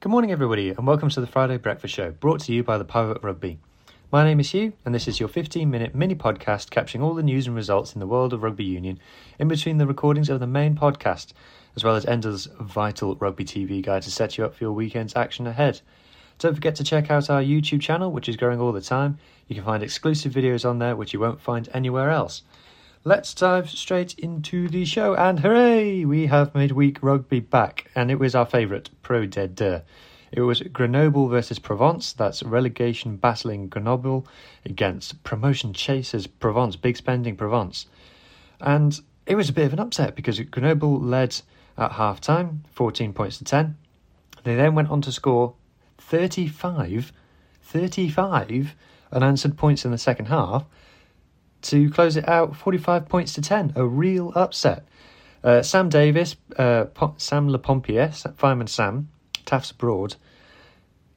Good morning, everybody, and welcome to the Friday Breakfast Show, brought to you by the Pirate Rugby. My name is Hugh, and this is your 15 minute mini podcast capturing all the news and results in the world of rugby union in between the recordings of the main podcast, as well as Ender's vital rugby TV guide to set you up for your weekend's action ahead. Don't forget to check out our YouTube channel, which is growing all the time. You can find exclusive videos on there, which you won't find anywhere else. Let's dive straight into the show, and hooray! We have midweek rugby back, and it was our favourite, Pro D2. It was Grenoble versus Provence, that's relegation battling Grenoble against promotion chasers Provence, big spending Provence. And it was a bit of an upset because Grenoble led at half time, 14 points to 10. They then went on to score 35, 35 unanswered points in the second half to close it out 45 points to 10. A real upset. Uh, Sam Davis, uh, Sam Lepompier, Fireman Sam, Taffs Broad,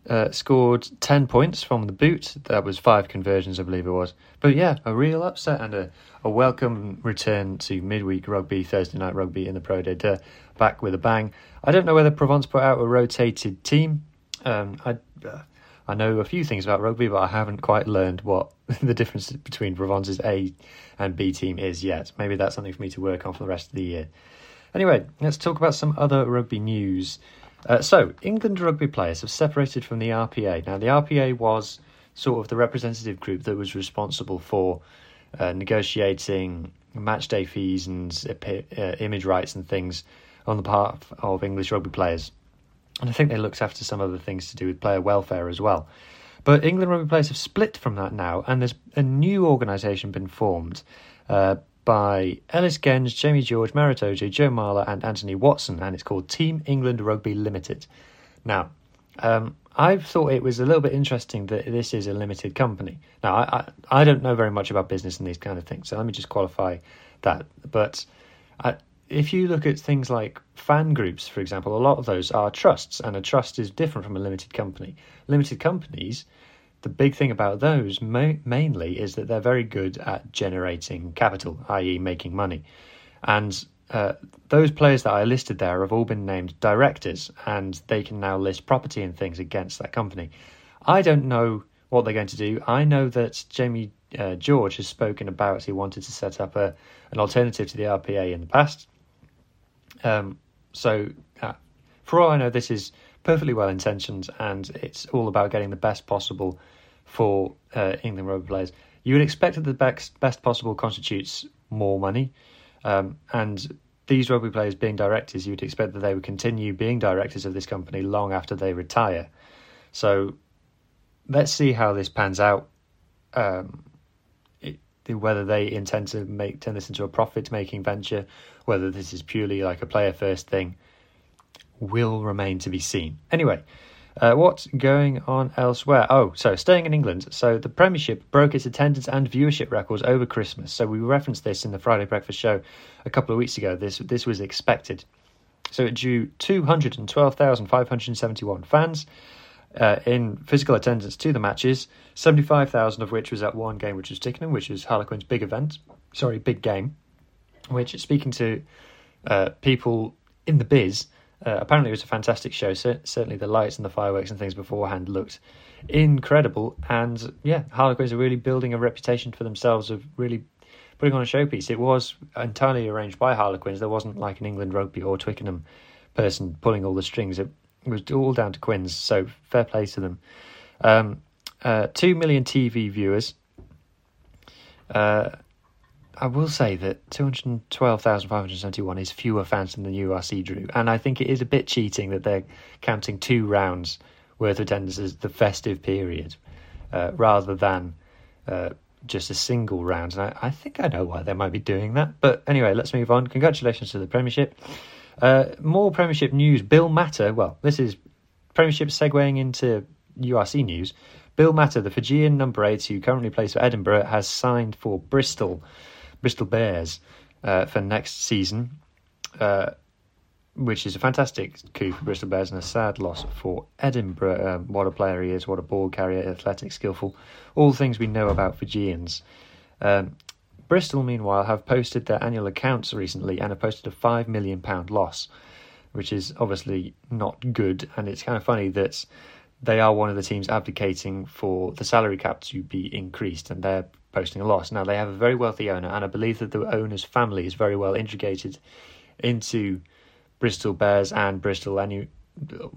uh, scored 10 points from the boot. That was five conversions, I believe it was. But yeah, a real upset and a, a welcome return to midweek rugby, Thursday night rugby in the Pro Day. Duh, back with a bang. I don't know whether Provence put out a rotated team. Um, I, uh, I know a few things about rugby, but I haven't quite learned what the difference between Provence's A and B team is yet. Maybe that's something for me to work on for the rest of the year. Anyway, let's talk about some other rugby news. Uh, so, England rugby players have separated from the RPA. Now, the RPA was sort of the representative group that was responsible for uh, negotiating match day fees and uh, image rights and things on the part of English rugby players. And I think they looked after some other things to do with player welfare as well. But England rugby players have split from that now, and there's a new organisation been formed uh, by Ellis Genge, Jamie George, Maro Itoje, Joe Marler, and Anthony Watson, and it's called Team England Rugby Limited. Now, um, I've thought it was a little bit interesting that this is a limited company. Now, I, I, I don't know very much about business and these kind of things, so let me just qualify that. But I, if you look at things like fan groups, for example, a lot of those are trusts, and a trust is different from a limited company. Limited companies the big thing about those ma- mainly is that they're very good at generating capital, i.e., making money. And uh, those players that I listed there have all been named directors, and they can now list property and things against that company. I don't know what they're going to do. I know that Jamie uh, George has spoken about he wanted to set up a an alternative to the RPA in the past. Um, so, uh, for all I know, this is perfectly well intentioned, and it's all about getting the best possible for uh, England rugby players. You would expect that the best, best possible constitutes more money, um, and these rugby players being directors, you would expect that they would continue being directors of this company long after they retire. So let's see how this pans out. Um, whether they intend to make turn this into a profit-making venture, whether this is purely like a player-first thing will remain to be seen. Anyway, uh, what's going on elsewhere? Oh, so staying in England. So the Premiership broke its attendance and viewership records over Christmas. So we referenced this in the Friday Breakfast Show a couple of weeks ago. This this was expected. So it drew 212,571 fans uh, in physical attendance to the matches, 75,000 of which was at one game, which was Twickenham, which was Harlequin's big event. Sorry, big game. Which, speaking to uh, people in the biz, uh, apparently, it was a fantastic show. So, certainly, the lights and the fireworks and things beforehand looked incredible. And yeah, Harlequins are really building a reputation for themselves of really putting on a showpiece. It was entirely arranged by Harlequins. There wasn't like an England rugby or Twickenham person pulling all the strings. It was all down to Quins, so fair play to them. Um, uh, two million TV viewers. Uh, I will say that 212,571 is fewer fans than the URC drew, and I think it is a bit cheating that they're counting two rounds worth of attendance as the festive period uh, rather than uh, just a single round. And I, I, think I know why they might be doing that. But anyway, let's move on. Congratulations to the Premiership. Uh, more Premiership news. Bill Mata, well, this is Premiership segueing into URC news. Bill Mata, the Fijian number eight who currently plays for Edinburgh, has signed for Bristol, Bristol Bears, uh, for next season, uh, which is a fantastic coup for Bristol Bears and a sad loss for Edinburgh. Um, what a player he is, what a ball carrier, athletic, skillful, all things we know about Fijians. Um, Bristol, meanwhile, have posted their annual accounts recently and have posted a £5 million loss, which is obviously not good. And it's kind of funny that they are one of the teams advocating for the salary cap to be increased, and they're posting a loss. Now, they have a very wealthy owner, and I believe that the owner's family is very well integrated into Bristol Bears and Bristol, any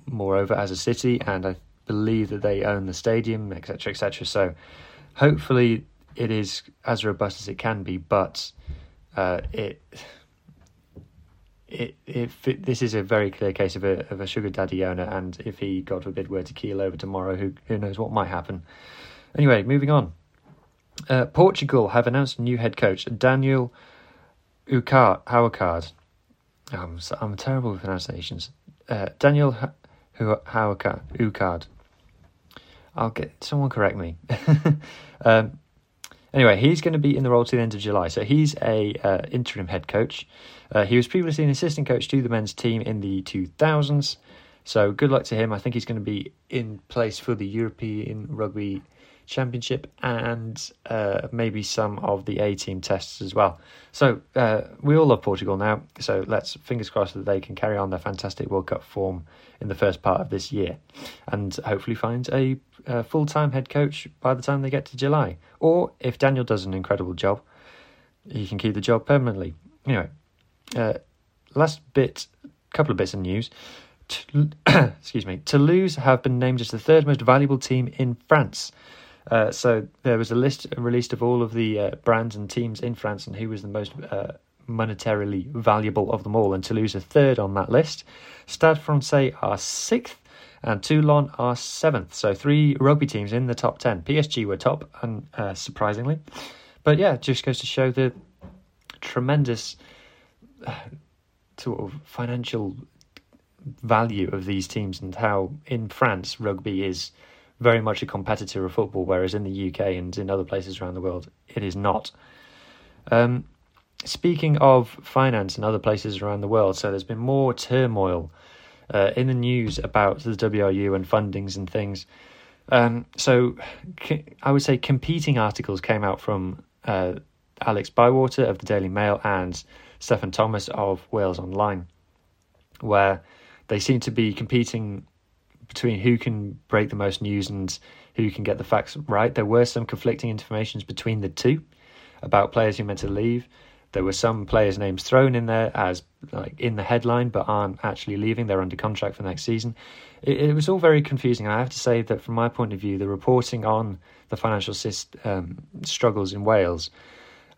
moreover, as a city, and I believe that they own the stadium, etc., etc. So, hopefully, it is as robust as it can be, but uh, it it, it, this is a very clear case of a of a sugar daddy owner, and if he, God forbid, were to keel over tomorrow, who who knows what might happen. Anyway, moving on. Uh, Portugal have announced a new head coach, Daniel Hourcade. I'm I'm terrible with pronunciations. Uh, Daniel Hourcade. I'll get someone correct me. um, Anyway, he's going to be in the role to the end of July. So he's a uh, interim head coach. Uh, he was previously an assistant coach to the men's team in the 2000s. So good luck to him. I think he's going to be in place for the European Rugby Championship and uh, maybe some of the A team tests as well. So uh, we all love Portugal now. So let's fingers crossed that they can carry on their fantastic World Cup form in the first part of this year and hopefully find a, a full time head coach by the time they get to July. Or if Daniel does an incredible job, he can keep the job permanently. Anyway, uh, last bit, couple of bits of news. excuse me. Toulouse have been named as the third most valuable team in France. Uh, so there was a list released of all of the uh, brands and teams in France and who was the most uh, monetarily valuable of them all. And Toulouse are third on that list. Stade Francais are sixth, and Toulon are seventh. So three rugby teams in the top ten. PSG were top, and uh, surprisingly, but yeah, just goes to show the tremendous uh, sort of financial value of these teams and how in France rugby is very much a competitor of football, whereas in the UK and in other places around the world, it is not. Um, speaking of finance and other places around the world, so there's been more turmoil uh, in the news about the WRU and fundings and things. Um, so I would say competing articles came out from uh, Alex Bywater of the Daily Mail and Steffan Thomas of Wales Online, where they seem to be competing between who can break the most news and who can get the facts right. There were some conflicting informations between the two about players who meant to leave. There were some players' names thrown in there as like in the headline, but aren't actually leaving. They're under contract for next season. It, it was all very confusing. I have to say that from my point of view, the reporting on the financial system, um, struggles in Wales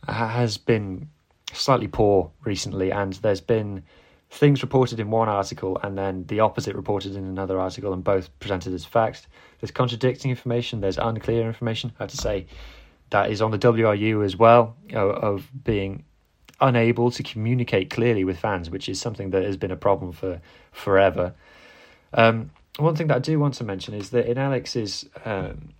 has been slightly poor recently, and there's been things reported in one article and then the opposite reported in another article and both presented as facts. There's contradicting information, there's unclear information. I have to say that is on the WRU as well, of being unable to communicate clearly with fans, which is something that has been a problem for forever. Um, one thing that I do want to mention is that in Alex's um,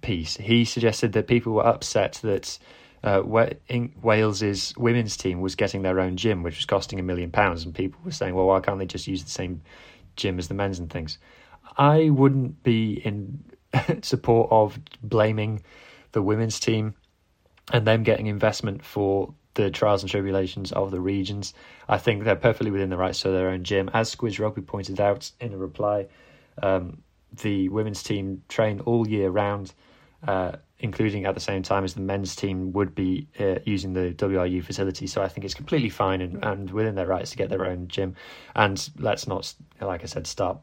piece, he suggested that people were upset that uh, Wales's women's team was getting their own gym, which was costing a million pounds, and people were saying, "Well, why can't they just use the same gym as the men's and things?" I wouldn't be in support of blaming the women's team and them getting investment for the trials and tribulations of the regions. I think they're perfectly within the rights to their own gym. As Squidge Rugby pointed out in a reply, um, the women's team train all year round uh, including at the same time as the men's team would be uh, using the WRU facility. So I think it's completely fine and, and within their rights to get their own gym. And let's not, like I said, start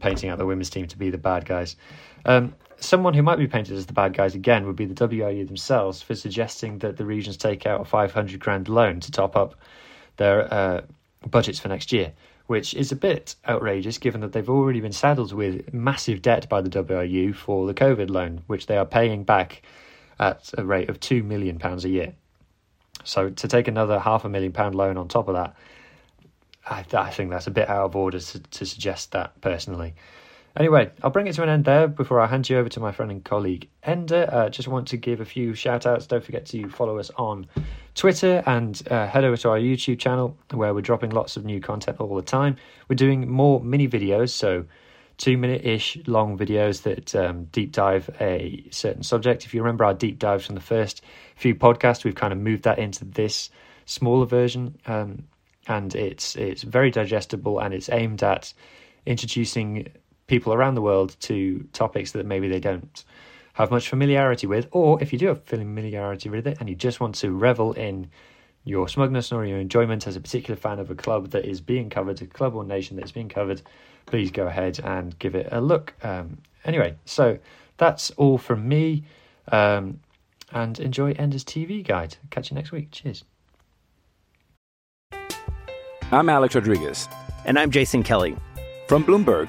painting out the women's team to be the bad guys. Um, someone who might be painted as the bad guys again would be the WRU themselves for suggesting that the regions take out a 500 grand loan to top up their uh, budgets for next year, which is a bit outrageous given that they've already been saddled with massive debt by the WRU for the COVID loan, which they are paying back at a rate of £2 million a year. So to take another half a million pound loan on top of that, I, I think that's a bit out of order to, to suggest that personally. Anyway, I'll bring it to an end there before I hand you over to my friend and colleague Ender. Uh, just want to give a few shout outs. Don't forget to follow us on Twitter and uh, head over to our YouTube channel where we're dropping lots of new content all the time. We're doing more mini videos, so two minute ish long videos that um, deep dive a certain subject. If you remember our deep dives from the first few podcasts, we've kind of moved that into this smaller version. Um, and it's it's very digestible and it's aimed at introducing people around the world to topics that maybe they don't have much familiarity with, or if you do have familiarity with it and you just want to revel in your smugness or your enjoyment as a particular fan of a club that is being covered, a club or nation that's being covered, please go ahead and give it a look. Um, anyway, so that's all from me. Um, and enjoy Ender's TV guide. Catch you next week. Cheers. I'm Alex Rodriguez. And I'm Jason Kelly. From Bloomberg,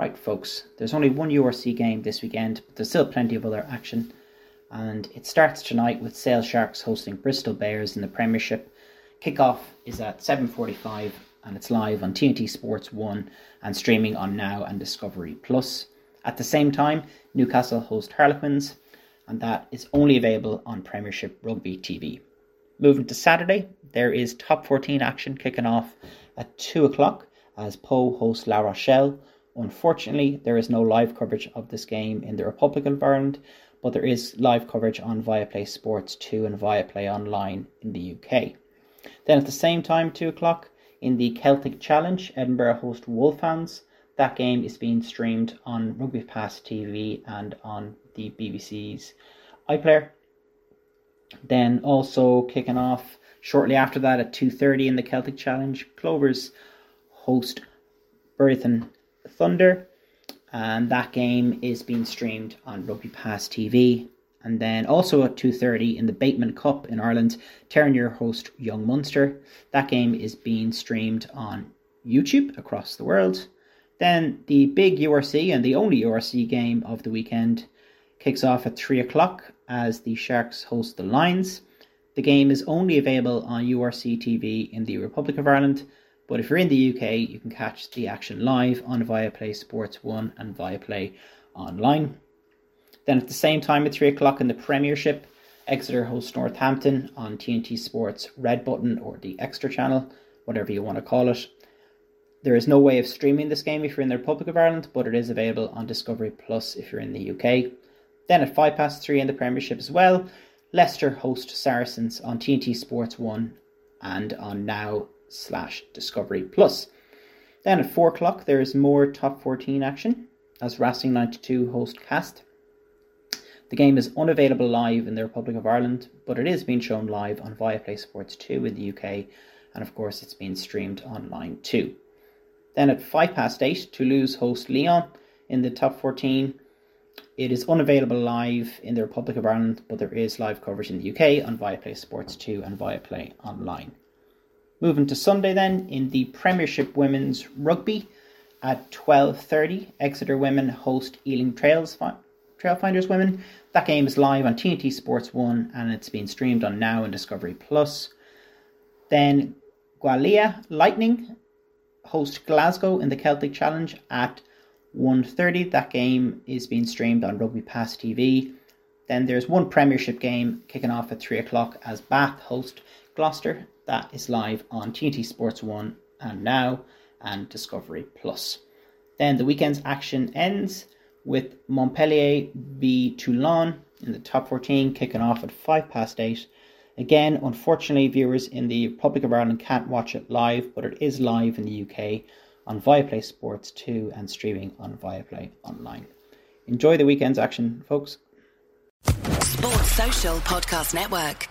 Right, folks, there's only one URC game this weekend, but there's still plenty of other action. And it starts tonight with Sale Sharks hosting Bristol Bears in the Premiership. Kickoff is at 7.45 and it's live on TNT Sports 1 and streaming on Now and Discovery Plus. At the same time, Newcastle host Harlequins and that is only available on Premiership Rugby TV. Moving to Saturday, there is top 14 action kicking off at 2 o'clock as Pau hosts La Rochelle. Unfortunately, there is no live coverage of this game in the Republic of Ireland, but there is live coverage on Viaplay Sports 2 and Viaplay Online in the UK. Then at the same time, 2 o'clock, in the Celtic Challenge, Edinburgh host Wolfhounds. That game is being streamed on Rugby Pass TV and on the BBC's iPlayer. Then also kicking off shortly after that at 2.30 in the Celtic Challenge, Clovers host Brython Thunder. And that game is being streamed on Rugby Pass TV. And then also at 2.30 in the Bateman Cup in Ireland, Terenure host Young Munster. That game is being streamed on YouTube across the world. Then the big URC and the only URC game of the weekend kicks off at 3 o'clock as the Sharks host the Lions. The game is only available on URC TV in the Republic of Ireland, but if you're in the UK, you can catch the action live on Viaplay Sports 1 and Viaplay Online. Then at the same time at 3 o'clock in the Premiership, Exeter hosts Northampton on TNT Sports Red Button or the Extra channel, whatever you want to call it. There is no way of streaming this game if you're in the Republic of Ireland, but it is available on Discovery Plus if you're in the UK. Then at 5 past 3 in the Premiership as well, Leicester host Saracens on TNT Sports 1 and on Now slash Discovery Plus. Then at 4 o'clock there is more top 14 action as Racing 92 host Castres. The game is unavailable live in the Republic of Ireland, but it is being shown live on Viaplay Sports 2 in the UK, and of course it's being streamed online too. Then at 5 past 8, Toulouse host Lyon in the top 14. It is unavailable live in the Republic of Ireland, but there is live coverage in the UK on Viaplay Sports 2 and Viaplay Online. Moving to Sunday then, in the Premiership Women's Rugby at 12.30, Exeter Women host Ealing Trails Trailfinders Women. That game is live on TNT Sports 1 and it's being streamed on Now and Discovery Plus. Then Gwalia Lightning host Glasgow in the Celtic Challenge at 1.30. That game is being streamed on Rugby Pass TV. Then there's one Premiership game kicking off at 3 o'clock as Bath host Gloucester. That is live on TNT Sports 1 and Now and Discovery Plus. Then the weekend's action ends with Montpellier v Toulon in the top 14 kicking off at 5 past 8. Again, unfortunately, viewers in the Republic of Ireland can't watch it live, but it is live in the UK on Viaplay Sports 2 and streaming on Viaplay Online. Enjoy the weekend's action, folks. Sports Social Podcast Network.